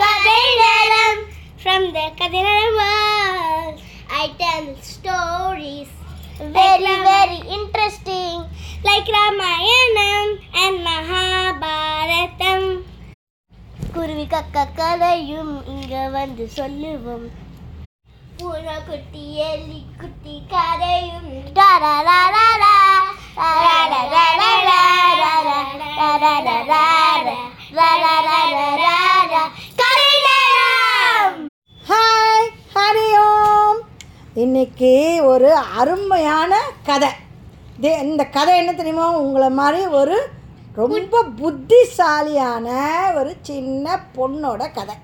கதை நேரம் from the கதை நேரம் world I tell stories very very interesting like Ramayanam and Mahabharatam குருவி கக்க கதையும் இங்க வந்து சொல்லுவோம் பூனை குட்டி எலி குட்டி கதையும். கதை நேரம் ஹாய் ஹரி ஓம் இன்னைக்கு ஒரு அருமையான கதை. தே இந்த கதை என்ன தெரியுமா? உங்களை மாதிரி ஒரு ரொம்ப புத்திசாலியான ஒரு சின்ன பொண்ணோட கதை.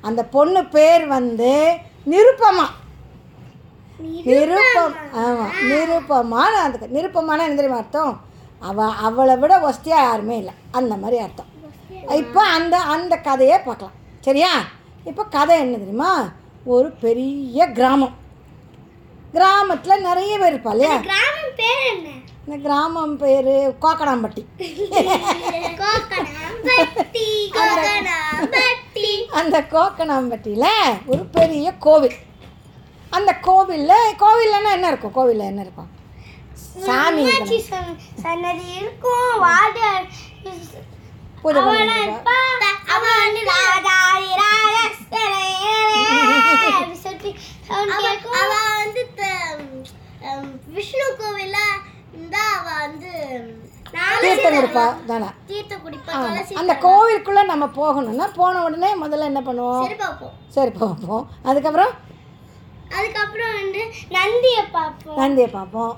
அந்த பொண்ணு பேர் வந்து நிருப்பமா நிருப்பம் ஆமாம் நிருப்பமான அந்த நிருப்பமான என்ன தெரியுமா அர்த்தம்? அவ அவளை விட ஒஸ்தியாக யாருமே இல்லை. அந்த மாதிரி அர்த்தம். இப்போ அந்த அந்த கதையை பார்க்கலாம். சரியா? இப்போ கதை என்ன தெரியுமா? ஒரு பெரிய கிராமம். கிராமத்தில் நிறைய பேர் இருப்பா இல்லையா? கிராமம் பேர் என்ன? இந்த கிராமம் பேர் கோக்கடாம்பட்டி. அந்த கோக்கனாம்பட்டியில் ஒரு பெரிய கோவில். அந்த கோவிலில் கோவில்லன்னா என்ன இருக்கும்? கோவிலில் என்ன இருக்கும்? சாமி சன்னதி இருக்கும். வாடர் அவ வந்து விஷ்ணு கோவில்ல இருந்தா அவ வந்து தீர்த்தம் கொடுப்பா. தானே. அந்த கோவிலுக்குள்ளே நம்ம போகணும்னா போன உடனே முதல்ல என்ன பண்ணுவோம்? சரி பார்ப்போம். அதுக்கப்புறம்? அதுக்கப்புறம் வந்து நந்தியை பார்ப்போம். நந்தியை பார்ப்போம்.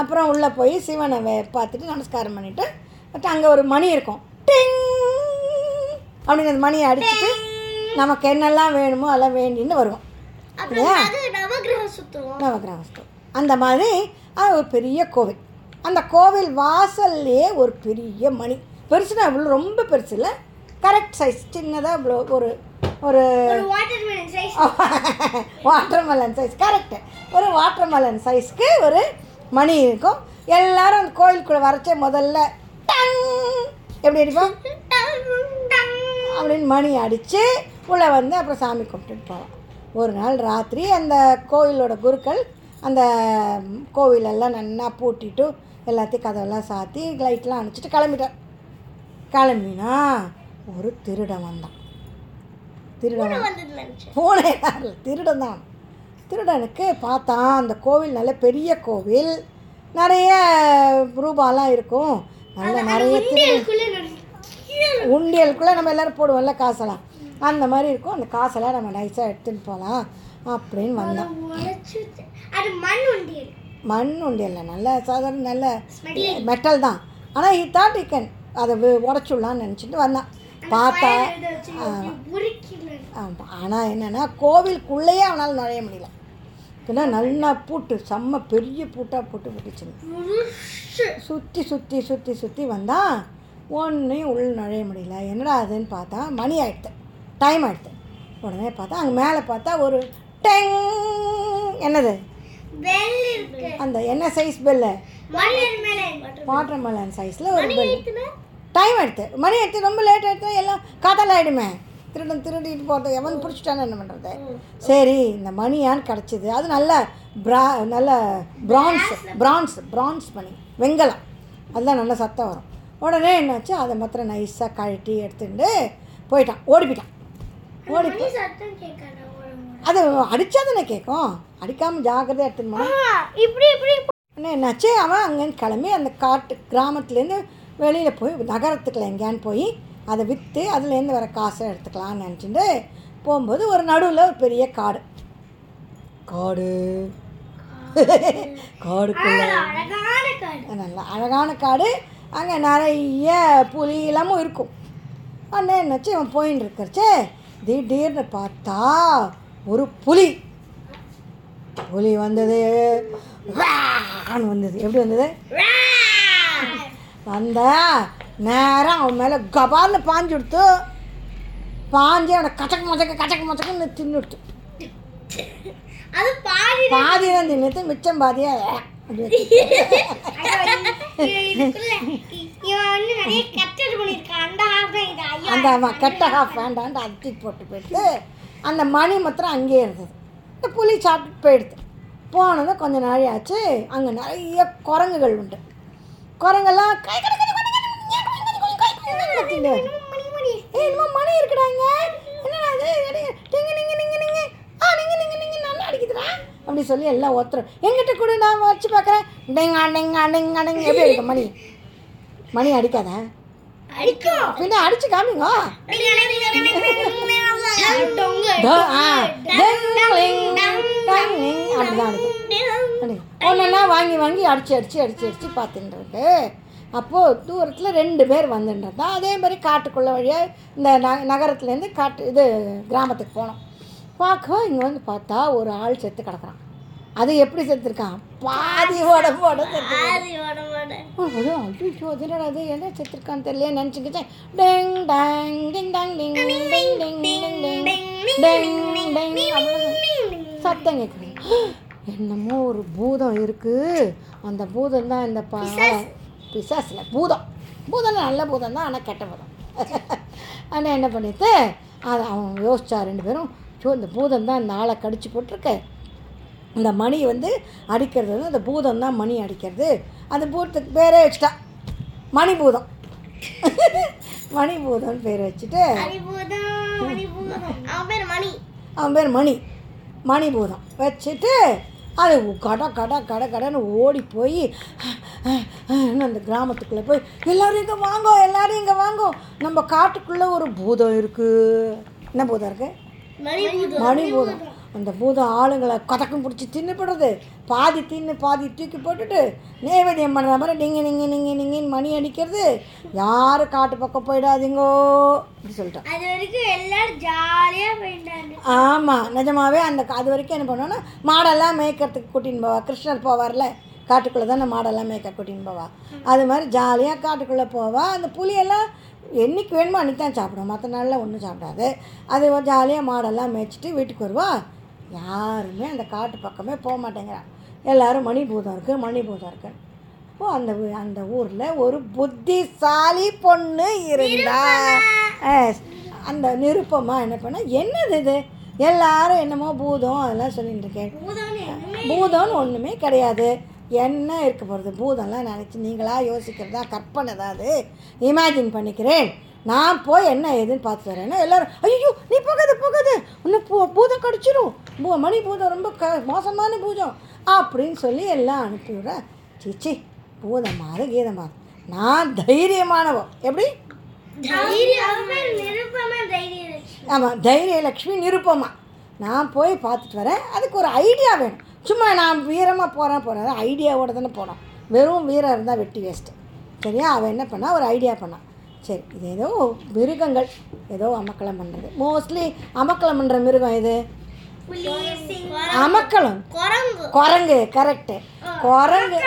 அப்புறம் உள்ளே போய் சிவனை பார்த்துட்டு நமஸ்காரம் பண்ணிவிட்டு பட் அங்கே ஒரு மணி இருக்கும். அப்படின்னு அந்த மணியை அடிச்சுட்டு நமக்கு என்னெல்லாம் வேணுமோ அதெல்லாம் வேண்டின்னு வருவோம். அது நவகிரகம் நவகிரகஸ்து அந்த மாதிரி அது ஒரு பெரிய கோவில். அந்த கோவில் வாசல்லையே ஒரு பெரிய மணி. பெருசுனா இவ்வளோ ரொம்ப பெருசு இல்லை. கரெக்ட் சைஸ் சின்னதாக இவ்வளோ ஒரு ஒரு வாட்டர் மெலன் சைஸ் கரெக்டு ஒரு வாட்டர்மெலன் சைஸ்க்கு ஒரு மணி இருக்கும். எல்லாரும் அந்த கோயிலுக்குள்ளே வரைச்சே முதல்ல டங்! எப்படி அடிப்போம்? அப்படின்னு மணி அடித்து உள்ளே வந்து அப்புறம் சாமி கும்பிட்டுட்டு போவோம் ஒரு நாள் ராத்திரி அந்த கோயிலோட குருக்கள் அந்த கோவிலெல்லாம் நல்லா பூட்டிட்டு எல்லாத்தையும் கதவெல்லாம் சாத்தி லைட்லாம் அணைச்சிட்டு கிளம்பிட்டார். கிளம்பினா ஒரு திருடன் வந்தான். திருடன் பூனை திருடன் தான். திருடனுக்கு பார்த்தான் அந்த கோவில் நல்ல பெரிய கோவில். நிறைய ரூபாலாம் இருக்கும். நல்ல நிறைய திரு உண்டியலுக்குள்ள நம்ம எல்லோரும் போடுவோம்ல காசெல்லாம். அந்த மாதிரி இருக்கும். அந்த காசெல்லாம் நம்ம நைஸாக எடுத்துன்னு போகலாம் அப்படின்னு அது மண் உண்டியல். மண் உண்டியல்ல. நல்ல சாதாரண நல்ல. மெட்டல் தான். ஆனால் இ தாட் இக்கன் அதை உடச்சுடலான்னு நினச்சிட்டு வந்தான். பார்த்தா ஆனால் என்னென்னா கோவிலுக்குள்ளேயே அவனால் நுழைய முடியல. ஏன்னா நல்லா பூட்டு செம்ம பெரிய பூட்டாக போட்டு போட்டுச்சுங்க சுற்றி சுற்றி சுற்றி சுற்றி வந்தான் ஒன்றையும் உள்ள நுழைய முடியல. என்னடா அதுன்னு பார்த்தா மணி ஆயிடுத்து டைம் ஆயிடுத்து உடனே பார்த்தா அங்கே மேலே பார்த்தா ஒரு டெங்! என்னது? அந்த என்ன சைஸ் பெல்லு வாட்டர் மெலன் சைஸில் ஒரு பெல் டைம் எடுத்து மணி எடுத்து ரொம்ப லேட் எடுத்து எல்லாம் காத்தால ஆகிடுமே திருடன் திருடிட்டு போகிறது எவன் பிடிச்சிட்டான்னு என்ன பண்ணுறது சரி இந்த மணியான்னு கிடச்சிது. அது நல்ல பிரா நல்ல பிரான்ஸ் பிரான்ஸ் பிரான்ஸ் மணி. வெங்கலம். அதெல்லாம் நல்ல சத்தம் வரும். உடனே என்னாச்சு? அதை மாத்திரம் நைஸாக கழட்டி எடுத்துட்டு போயிட்டான். ஓடி போயிட்டான் ஓடி. அது அடித்தா தானே கேட்கும்? அடிக்காமல் ஜாக்கிரதையாக ஆ, இப்படி இப்படி. என்னாச்சு? அவன் அங்கேருந்து கிளம்பி அந்த காட்டு கிராமத்துலேருந்து வெளியில் போய் நகரத்துக்குள்ள எங்கேயான்னு போய் அதை விற்று அதுலேருந்து வர காசை எடுத்துக்கலாம்னு நினச்சிட்டு போகும்போது ஒரு நடுவில் ஒரு பெரிய காடு. காடு. காடுக்குள்ள. நல்ல அழகான காடு. அங்கே நிறைய புலி எல்லாமும் இருக்கும். அண்ணே என்னாச்சு இவன் போயின்னு இருக்கிறச்சே. திடீர்னு பார்த்தா ஒரு புலி. புலி வந்தது. வான்னு வந்தது. எப்படி வந்தது? வந்தா நேரம் அவன் மேலே கபால்னு பாஞ்சு கொடுத்து பாஞ்சு அவனை கச்சக்க மச்சக்க கச்சக்க மச்சக்கன்னு தின்னுடுத்து அது பாதி பாதி தான் தின்னுட்டு மிச்சம் பாதியா அந்த அவன் ஹாஃப் வேண்டான்ட்டு அது போட்டு போயிடுது அந்த மணி மாத்திரம் அங்கேயே இருந்தது இந்த புளி சாப்பிட்டு போயிடுது போனது கொஞ்சம் நாள் ஆச்சு அங்கே நிறைய குரங்குகள் உண்டு குரங்கெல்லாம் என்னமோ மணி இருக்குடாங்க என்னடா அப்படி சொல்லி எல்லாம் ஒத்துரும் எங்கிட்ட கூட நான் வச்சு பார்க்குறேன். டிங்கா டிங்கா டிங்கா டிங்க எப்படி அடிக்கும்? மணி. மணி அடிக்காத? அடிக்கும் பின்ன அடிச்சு காமிங்க. அப்படிதான் அடிக்கும். ஒன்றா வாங்கி வாங்கி அடிச்சு அடிச்சு அடிச்சு அடிச்சு பார்த்துட்டு அப்போது தூரத்தில் ரெண்டு பேர் வந்துட்டு அதே மாதிரி காட்டுக்குள்ள வழியாக இந்த ந நகரத்துலேருந்து காட்டு இது கிராமத்துக்கு போனோம். பார்க்க இங்கே வந்து பார்த்தா ஒரு ஆள் செத்து கிடக்குறான் அது எப்படி செத்துருக்கான் பாதி உடம்போட ஐயோ அது என்னடா அது என்ன செத்துருக்கான்னு தெரியல நினச்சிக்கிச்சேன் டெங் டேங் டிங் டாங் டிங் டிங் டிங் டிங் டிங் டெங் டெங் சத்தம் கேட்குது என்னமோ ஒரு பூதம் இருக்குது அந்த பூதம் தான் இந்த பா பிசாசில் பூதம் பூதம் நல்ல பூதம் தான் ஆனால் கெட்ட பூதம் ஆனால் என்ன பண்ணிட்டு அதை அவன் யோசிச்சா ரெண்டு பேரும் ஸோ இந்த பூதம் தான் இந்த ஆளை கடிச்சு போட்டிருக்கு. இந்த மணி வந்து அடிக்கிறது வந்து அந்த பூதம் தான் மணி அடிக்கிறது. அந்த பூதத்துக்கு பேரே வச்சுட்டா. மணிபூதம். மணிபூதம்னு பேர் வச்சுட்டு. அவன் பேர் மணி. அவன் பேர் மணி. மணிபூதம். வச்சுட்டு அது கட கட கட கடன்னு ஓடி போய் அந்த கிராமத்துக்குள்ளே போய் எல்லாரும் இங்கே வாங்கோ எல்லாரும் இங்கே வாங்கோ. நம்ம காட்டுக்குள்ளே ஒரு பூதம் இருக்குது என்ன பூதம் இருக்குது மணிபூதம். மணிபூதம். அந்த பூதம் ஆளுங்களை கதக்கம் பிடிச்சி தின்னு போடுறது பாதி தின்னு பாதி தூக்கி போட்டுட்டு நேவேதியம் பண்ணுற மாதிரி நீங்கள் நீங்கள் நீங்கள் நீங்கன்னு மணி அடிக்கிறது. யாரும் காட்டு பக்கம் போயிடாதீங்கோ அப்படி சொல்லிட்டான். அது வரைக்கும் எல்லாரும் ஜாலியா போயிட்டாங்க. ஆமாம் நிஜமாவே அந்த அது வரைக்கும் என்ன பண்ணுவோன்னா மாடெல்லாம் மேய்க்கிறதுக்கு கூட்டின்னு போவா. கிருஷ்ணர் போவார்ல காட்டுக்குள்ளே தானே மாடெல்லாம் மேய்க்க கூட்டின்னு போவா. அது மாதிரி ஜாலியாக காட்டுக்குள்ளே போவா. அந்த புளியெல்லாம் என்னைக்கு வேணுமோ அன்றைக்கி தான் சாப்பிடும் மற்ற நாளில் ஒன்றும் சாப்பிடாது. அது ஜாலியாக மாடெல்லாம் மேய்ச்சிட்டு வீட்டுக்கு வருவா. யாருமே அந்த காட்டு பக்கமே போக மாட்டேங்கிறா. எல்லாரும் மணிபூதம் இருக்குது மணிபூதம் இருக்குது ஓ அந்த அந்த ஊரில் ஒரு புத்திசாலி பொண்ணு இருந்தா. அந்த நிருப்பமா என்ன பண்ண என்னது இது? எல்லாரும் என்னமோ பூதம் அதெல்லாம் சொல்லிட்டு இருக்கேன். பூதம்னு ஒன்றுமே கிடையாது. என்ன இருக்க போகிறது பூதம்லாம் நினச்சி நீங்களா யோசிக்கிறதா? கற்பனை தான் அது. இமேஜின் பண்ணிக்கிறேன். நான் போய் என்ன ஏதுன்னு பார்த்து வரேன்னா எல்லாரும் ஐயோ நீ போகாத போகாத. உன்னை பூ பூதம் கடிச்சிடும் பூ மணி பூதம் ரொம்ப க மோசமான பூதம் அப்படின்னு சொல்லி எல்லாம் அனுப்பிவிடுறேன் சிச்சி பூதமாறு கீதமாறு நான் தைரியமானவோ எப்படி? ஆமாம் தைரியலக்ஷ்மி நிருப்பமா நான் போய் பார்த்துட்டு வரேன். அதுக்கு ஒரு ஐடியா வேணும். சும்மா நான் வீரமாக போகிறேன் போகிறேன் ஐடியாவோட தானே போனோம். வெறும் வீரம் இருந்தால் வெட்டி வேஸ்ட்டு சரியா? அவன் என்ன பண்ணா? ஒரு ஐடியா பண்ணான் சரி இது ஏதோ மிருகங்கள். ஏதோ அமக்கலம் பண்ணுறது மோஸ்ட்லி அமக்கலம் பண்ணுற மிருகம் இது அமக்கலம். குரங்கு. கரெக்டு குரங்கு.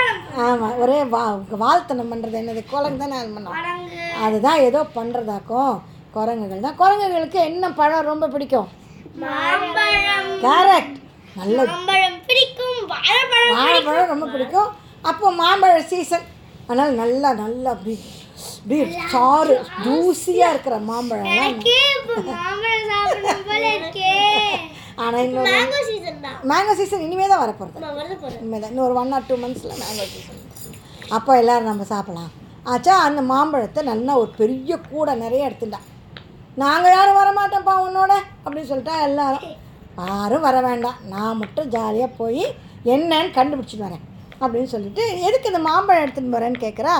ஆமாம் ஒரே வா வாழ்த்தனம் பண்ணுறது என்னது? குரங்கு தானே அது பண்ணோம். அதுதான் ஏதோ பண்ணுறதாக்கும் குரங்குகள் தான். குரங்குகளுக்கு என்ன பழம் ரொம்ப பிடிக்கும்? கரெக்ட் நல்ல மாம்பழம் பிடிக்கும் வாழைப்பழம் வாழைப்பழம் ரொம்ப பிடிக்கும். அப்போ மாம்பழ சீசன் அதனால் நல்லா நல்லா அப்படி அப்படி சாறு ஜூஸியாக இருக்கிற மாம்பழம் ஆனால் இன்னொரு மேங்கோ சீசன் தான். மேங்கோ சீசன் இனிமே தான் வரப்போகிறது இனிமேல் தான் இன்னொரு ஒன் ஆர் டூ மந்த்ஸில் மேங்கோ சீசன் அப்போ எல்லோரும் நம்ம சாப்பிடலாம். ஆச்சா அந்த மாம்பழத்தை நல்லா ஒரு பெரிய கூடை நிறைய எடுத்துட்டா. நாங்கள் யாரும் வர மாட்டோம்ப்பா உன்னோட அப்படின்னு சொல்லிட்டா எல்லாரும். யாரும் வர வேண்டாம். நான் மட்டும் ஜாலியாக போய் என்னன்னு கண்டுபிடிச்சிட்டு வரேன். அப்படின்னு சொல்லிட்டு எதுக்கு இந்த மாம்பழம் எடுத்துன்னு போகிறேன்னு கேட்குறா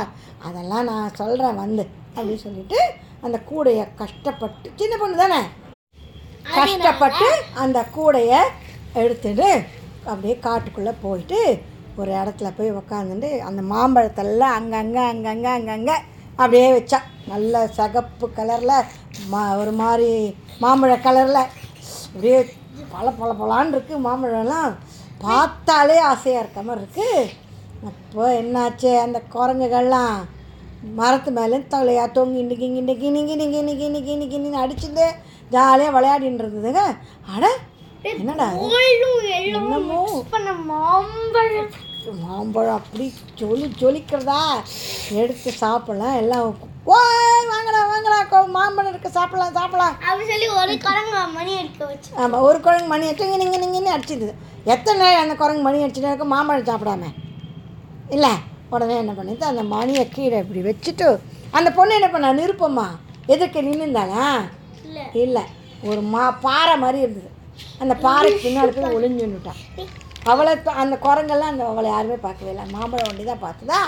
அதெல்லாம் நான் சொல்கிறேன் வந்து. அப்படின்னு சொல்லிட்டு அந்த கூடையை கஷ்டப்பட்டு சின்ன பொண்ணு தானே? கஷ்டப்பட்டு அந்த கூடையை எடுத்துட்டு அப்படியே காட்டுக்குள்ளே போயிட்டு ஒரு இடத்துல போய் உக்காந்துட்டு அந்த மாம்பழத்தெல்லாம் அங்கங்கே அங்கங்கே அங்கங்கே அப்படியே வச்சா. நல்ல சகப்பு கலரில் மா ஒரு மாதிரி மாம்பழ கலரில் அப்படியே பல பல பலான்னு இருக்குது மாம்பழம்லாம். பார்த்தாலே ஆசையாக இருக்க மாதிரி இருக்குது அப்போ என்னாச்சு அந்த குரங்குகள்லாம்? மரத்து மேலே தலையா தொங்கி இன்னைக்கு இன்னைக்கு இன்னைக்கு இன்னைக்கு இன்னைக்கு இன்னைக்கு இன்னைக்கு இன்னைக்கு அடிச்சுட்டு ஜாலியாக விளையாடின்னு இருந்ததுங்க. அட என்னடா என்னமோ? மாம்பழம் அப்படி ஜொலி ஜொலிக்கிறதா? எடுத்து சாப்பிடலாம். எல்லாம் ஓய் வாங்கடா வாங்கடா கொ- மாம்பழம் இருக்குது சாப்பிடலாம் சாப்பிடலாம். அப்படி சொல்லி ஒரு குரங்கு மணி அடிக்க வச்சு. ஆமாம் ஒரு குரங்கு மணி அடிச்சு நீங்கள் நீங்கன்னு அடிச்சிருந்தது எத்தனை நேரம் அந்த குரங்கு மணி அடிச்சுட்டு இருக்கும்? மாம்பழம் சாப்பிடாம. இல்லை உடனே என்ன பண்ணிட்டு அந்த மணியை கீழே இப்படி வச்சுட்டு அந்த பொண்ணு என்ன பண்ணா நிருப்பம்மா எதிர்க்க நின்றுந்தாளா இல்ல. இல்லை ஒரு மா பாறை மாதிரி இருந்தது. அந்த பாறைக்கு பின்னாடி போய் ஒளிஞ்சுன்னுட்டான் அவளை இப்ப- அந்த குரங்கெல்லாம் அந்த அவளை யாருமே பார்க்கவே இல்லை. மாம்பழம் ஒண்டி தான் பார்த்துதா?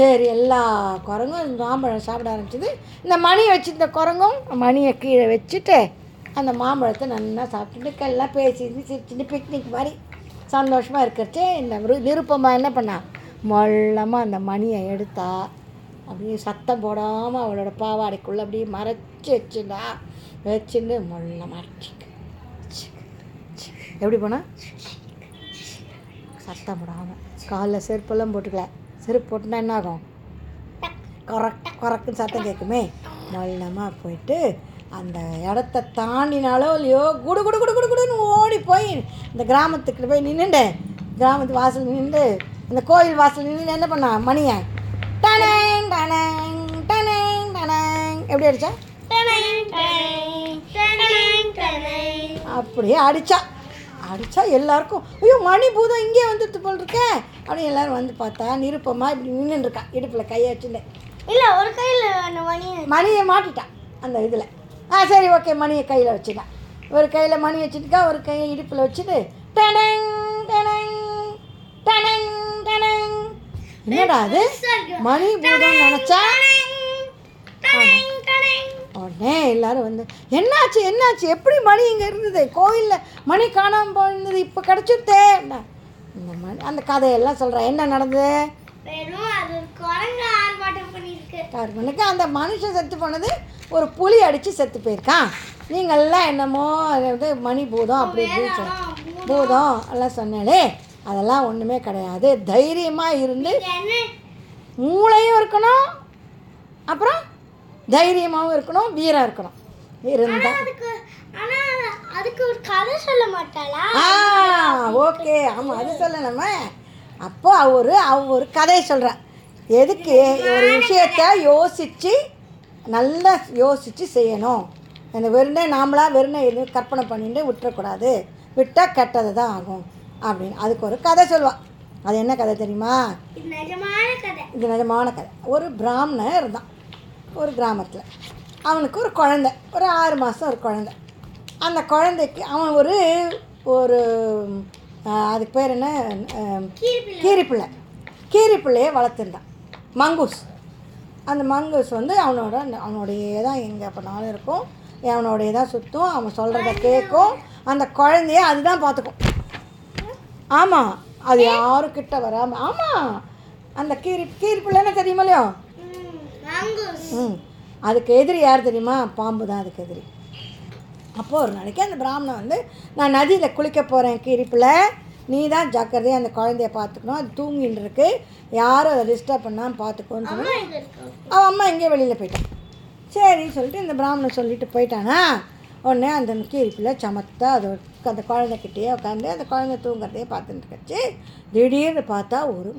சரி எல்லா குரங்கும் மாம்பழம் சாப்பிட ஆரம்பிச்சது. இந்த மணியை வச்சுருந்த குரங்கும் மணியை கீழே வச்சுட்டு அந்த மாம்பழத்தை நல்லா சாப்பிட்டுட்டு எல்லாம் பேசிட்டு சிரிச்சுட்டு பிக்னிக் மாதிரி சந்தோஷமாக இருக்கிறச்சே இந்த விருப்பமாக என்ன பண்ணா? மொல்லமாக அந்த மணியை எடுத்தா அப்படியே சத்தம் போடாமல் அவளோட பாவாடைக்குள்ளே அப்படியே மறைச்சி வச்சுடா வச்சுட்டு மொல்ல மறைச்சி. எப்படி போனால் சத்தம் போடாமல் காலில் செருப்பெல்லாம் போட்டுக்கல. செருப்பு போட்டுனா என்ன ஆகும் கொரக் கொரக்குன்னு சத்தம் கேட்குமே. மொல்லமாக போயிட்டு அந்த இடத்த தாண்டினாலோ இல்லையோ குடு குடு குடு குடு குடுன்னு ஓடி போய் இந்த கிராமத்துக்கு போய் நின்றுண்டு கிராமத்து வாசல் நின்று அந்த கோயில் வாசல் நின்று என்ன பண்ணா? மணியை. டனேங் டனேங் டனேங் டனேங். எப்படி டனேங். அப்படியே அடிச்சா. அடிச்சா எல்லாருக்கும் ஐயோ மணி பூதம் இங்கே வந்துட்டு போல் அப்படின்னு எல்லாரும் வந்து பார்த்தா நிருப்பமா இப்படி நின்றுட்டு இருக்கா. இடுப்பில் கையை வச்சுட்டு. இல்ல ஒரு கையில அந்த மணி மணியை மாட்டிட்டான் அந்த இதில். ஆ சரி ஓகே மணியை கையில் வச்சுட்டான் ஒரு கையில் மணி வச்சுட்டுக்கா ஒரு கையை இடுப்பில் வச்சுட்டு டனங் டனங் டனங் டனங் என்னடா அது? மணி பூதம் நினச்சா? டனேங். உடனே எல்லாரும் வந்து என்னாச்சு என்னாச்சு? எப்படி மணி இங்கே இருந்தது? கோயிலில் மணி காணாமல் போயிருந்தது இப்போ கிடச்சிருத்தே இந்த மணி அந்த கதையெல்லாம் சொல்கிறேன் என்ன நடந்தது? கார்பனுக்கு அந்த மனுஷன் செத்து போனது ஒரு புலி அடித்து செத்து போயிருக்கான். நீங்கள்லாம் என்னமோ அது வந்து மணி பூதம் அப்படி இப்படின்னு சொல் பூதம்? எல்லாம் சொன்னாலே அதெல்லாம் ஒன்றுமே கிடையாது. தைரியமாக இருந்து மூளையும் இருக்கணும். அப்புறம் தைரியமாகவும் இருக்கணும் வீரம் இருக்கணும். இருந்தா. அதுக்கு ஒரு கதை சொல்ல மாட்டாளா? ஆ ஓகே. ஆமாம் அது சொல்லணுமே அப்போ அவர் அவ ஒரு கதையை சொல்கிறா எதுக்கு ஒரு விஷயத்த யோசித்து நல்லா யோசித்து செய்யணும். அந்த வெறுனே நாமளா வெறுனே எதுவும் கற்பனை பண்ணிட்டு விட்டுறக்கூடாது. விட்டால் கெட்டது தான் ஆகும். அப்படின்னு. அதுக்கு ஒரு கதை சொல்லுவாள் அது என்ன கதை தெரியுமா? இது நிஜமான கதை. இது நிஜமான கதை. ஒரு பிராமணன் இருந்தான். ஒரு கிராமத்தில். அவனுக்கு ஒரு குழந்தை. ஒரு ஆறு மாதம் ஒரு குழந்தை. அந்த குழந்தைக்கு அவன் ஒரு ஒரு அதுக்கு பேர் என்ன? கீரிப்பிள்ளை. கீரிப்பிள்ளையை வளர்த்துருந்தான். மங்கூஸ். அந்த மங்கூஸ் வந்து அவனோட அவனோடையே தான் எங்கே பண்ணாலும் இருக்கும். அவனோடையே தான் சுற்றும் அவன் சொல்கிறத கேட்கும். அந்த குழந்தைய அதுதான் பார்த்துக்கும். ஆமாம் அது யாரும் கிட்ட வராமல் ஆமாம் அந்த கீரி கீரி பிள்ளைன்னு தெரியுமா இல்லையோ? ம், அதுக்கு எதிரி யார் தெரியுமா? பாம்பு தான் அதுக்கு எதிரி. அப்போது ஒரு நாளைக்கு அந்த பிராமணன் வந்து நான் நதியில் குளிக்க போகிறேன் கீரிப்பில். நீ தான் ஜாக்கிரதையாக அந்த குழந்தைய பார்த்துக்கணும். அது தூங்கின்னு இருக்கு. யாரும் அதை டிஸ்டர்ப் பண்ணாமல் பார்த்துக்கோன்னு சொல்லி. அவன் அம்மா எங்கேயோ வெளியில் போயிட்டான். சரி சொல்லிட்டு இந்த பிராமணன் சொல்லிட்டு போயிட்டானா? உடனே அந்த கீரிப்பில் சமத்தா அது அந்த குழந்தைக்கிட்டேயே உட்காந்து அந்த குழந்தை தூங்குறதையே பார்த்துட்டு இருக்கச்சு. திடீர்னு பார்த்தா ஒரு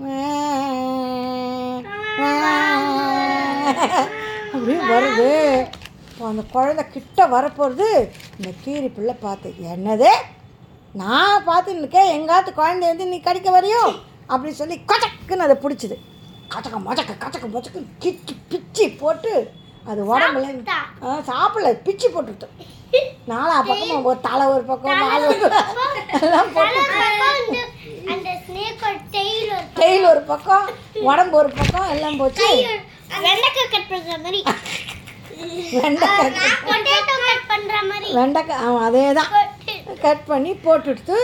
அப்படின்னு வருது. அந்த குழந்தை கிட்ட வரப்போகிறது இந்த கீரி பிள்ளை பார்த்து என்னது? நான் பார்த்துன்னு இருக்கேன். எங்காத்து குழந்தைய வந்து நீ கடிக்க வரையோ? அப்படின்னு சொல்லி கச்சக்குன்னு அதை பிடிச்சிது. கச்சக்க மொச்சக்க கச்சக்க மொச்சக்கு கிச்சு பிச்சு போட்டு அது உடம்புல சாப்பிடல பிச்சு போட்டுட்டு நாலா பக்கமாக ஒரு தலை ஒரு பக்கம் பக்கம். எல்லாம் போட்டு டெய்ல் ஒரு பக்கம். உடம்பு ஒரு பக்கம் எல்லாம் போச்சு. வெண்டைக்காய் கட் மாதிரி. வெண்டைக்காய் வெண்டைக்காய் அவன் அதே தான் கட் பண்ணி போட்டுடுத்து.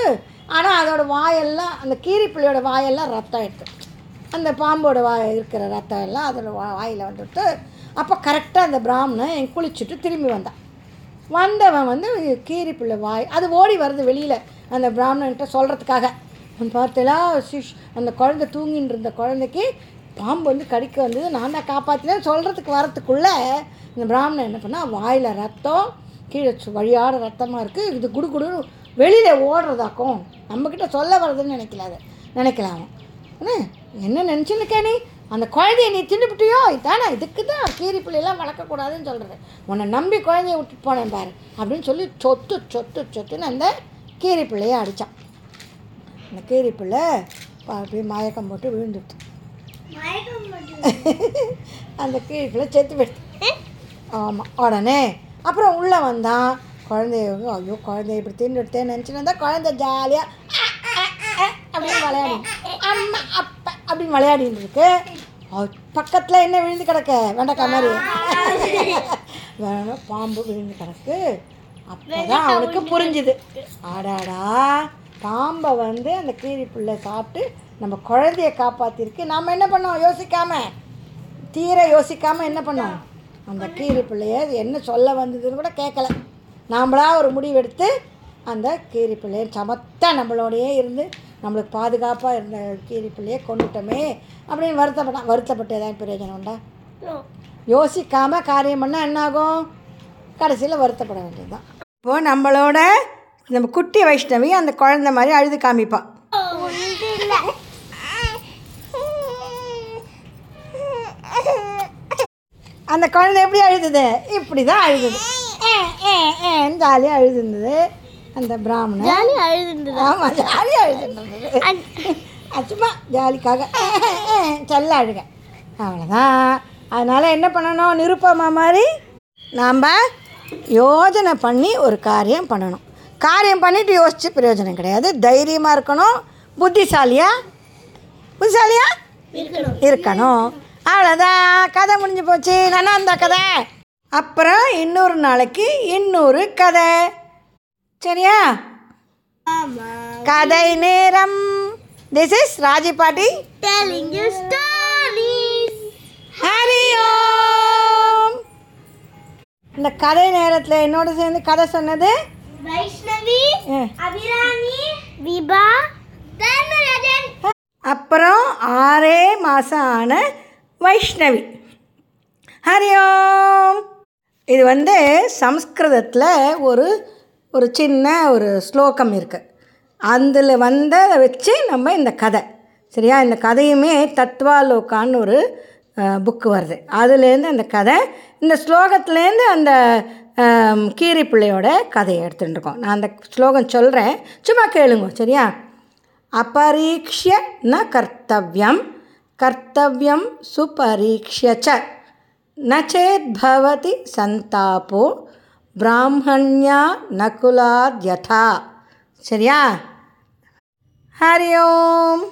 ஆனால் அதோட வாயெல்லாம் அந்த கீரிப்பிள்ளையோட வாயெல்லாம் ரத்தம் எடுத்து அந்த பாம்போட வாய் இருக்கிற ரத்தம் எல்லாம் அதோட வாயில் வந்துட்டு அப்போ கரெக்டாக அந்த பிராமணன் குளிச்சுட்டு திரும்பி வந்தான். வந்தவன் வந்து கீரிப்பிள்ளை வாய். அது ஓடி வருது வெளியில். அந்த பிராமணன்கிட்ட சொல்கிறதுக்காக அவன் பார்த்தலா சிஷ் அந்த குழந்தை தூங்கின்னு இருந்த குழந்தைக்கு பாம்பு வந்து கடிக்க வந்தது. நான் தான் காப்பாற்றினேன் சொல்கிறதுக்கு வரத்துக்குள்ளே இந்த பிராமணன் என்ன பண்ணா வாயில் ரத்தம் கீழே சு- வழியாட ரத்தமாக இருக்குது இது குடு வெளியில் ஓடுறதாக்கும். நம்மக்கிட்ட சொல்ல வர்றதுன்னு நினைக்கல அது. நினைக்கல அவன். என்ன என்ன நீ? அந்த குழந்தைய நீ தின்னுபிட்டியோ இதானா இதுக்கு தான் கீரி பிள்ளையெல்லாம் வளர்க்கக்கூடாதுன்னு சொல்கிறது உன்னை நம்பி குழந்தைய விட்டுட்டு போனேன் பாரு அப்படின்னு சொல்லி சொத்து சொத்து சொத்துன்னு அந்த கீரி பிள்ளையை அடித்தான் அந்த கீரி பிள்ளை அப்படியே மயக்கம் போட்டு விழுந்துட்டு அந்த கீரி பிள்ளை செத்து போயிடுது ஆமாம் உடனே அப்புறம் உள்ளே வந்தான். குழந்தைய ஐயோ குழந்தைய இப்படி தின்னுட்டேன்னு நினச்சின்னு இருந்தால் குழந்தை ஜாலியாக அப்படின்னு விளையாடி அம்மா அப்பா அப்படின்னு விளையாடிட்டு இருக்கு. பக்கத்தில் என்ன விழுந்து கிடக்க? வெண்டைக்காய் மாதிரி. வேணும் பாம்பு விழுந்து கிடக்கு. அப்போதான் அவனுக்கு புரிஞ்சுது. ஆடாடா பாம்பை வந்து அந்த கீரி பிள்ளை சாப்பிட்டு நம்ம குழந்தைய காப்பாற்றிருக்கு நாம் என்ன பண்ணோம்? யோசிக்காம தீர யோசிக்காம என்ன பண்ணோம்? அந்த கீரி பிள்ளைய என்ன சொல்ல வந்ததுன்னு கூட கேட்கல நாமளா ஒரு முடிவெடுத்து அந்த கீரி பிள்ளைய சமத்தா நம்மளோடையே இருந்து நம்மளுக்கு பாதுகாப்பாக இருந்த கீரி பிள்ளைய கொண்டுட்டோமே அப்படின்னு வருத்தப்பட்டான் வருத்தப்பட்டு ஏதாவது பிரயோஜனம் உண்டா? யோசிக்காம காரியம் பண்ணால் என்ன ஆகும் கடைசியில் வருத்தப்பட வேண்டியதுதான். இப்போது நம்மளோட நம்ம குட்டி வைஷ்ணவி அந்த குழந்தை மாதிரி அழுது காமிப்பான் அந்த குழந்தை எப்படி அழுதுது? இப்படி தான் அழுதுது ஜாலியாக அழுதுருந்தது. அந்த பிராமணன். ஜாலி அழுதுண்டது ஆமாம் அழுதுருந்தது அது சும்மா ஜாலிக்காக செல்ல அழுக. அவ்வளோதான் அதனால் என்ன பண்ணணும்? நிருப்பமா மாதிரி நாம் யோஜனை பண்ணி ஒரு காரியம் பண்ணணும். காரியம் பண்ணிட்டு யோசித்து பிரயோஜனம் கிடையாது. தைரியமாக இருக்கணும். புத்திசாலியா? புத்திசாலியா? இருக்கணும். அவ்வளோதான் கதை முடிஞ்சு போச்சு. நல்லா அந்த கதை. அப்புறம் இன்னொரு நாளைக்கு இன்னொரு கதை. சரியா? கதை நேரம். திஸ் இஸ் ராஜி பாட்டி. Telling you stories. Hari Om இந்த கதை நேரத்தில் என்னோட சேர்ந்து கதை சொன்னது? வைஷ்ணவி. அபிராமி விபா தர்மராஜன். அப்புறம் ஆறே மாதம் ஆன வைஷ்ணவி. ஹரி ஓம் இது வந்து சம்ஸ்கிருதத்தில் ஒரு ஒரு சின்ன ஒரு ஸ்லோகம் இருக்குது அதில் வந்த வச்சு நம்ம இந்த கதை. சரியா? இந்த கதையுமே தத்வாலோகான்னு ஒரு புக்கு வருது. அதுலேருந்து அந்த கதை இந்த ஸ்லோகத்துலேருந்து அந்த கீரி பிள்ளையோட கதையை எடுத்துட்டுருக்கோம் நான் அந்த ஸ்லோகம் சொல்கிறேன் சும்மா கேளுங்க. சரியா? அபரீக்ஷ ந கர்த்தவியம் கர்த்தவியம் சுபரீக்ஷ ந சேத் பவதி சந்தாபோ ब्राह्मण्या नकुलाद्यथा சரியா ஹரி ஓம்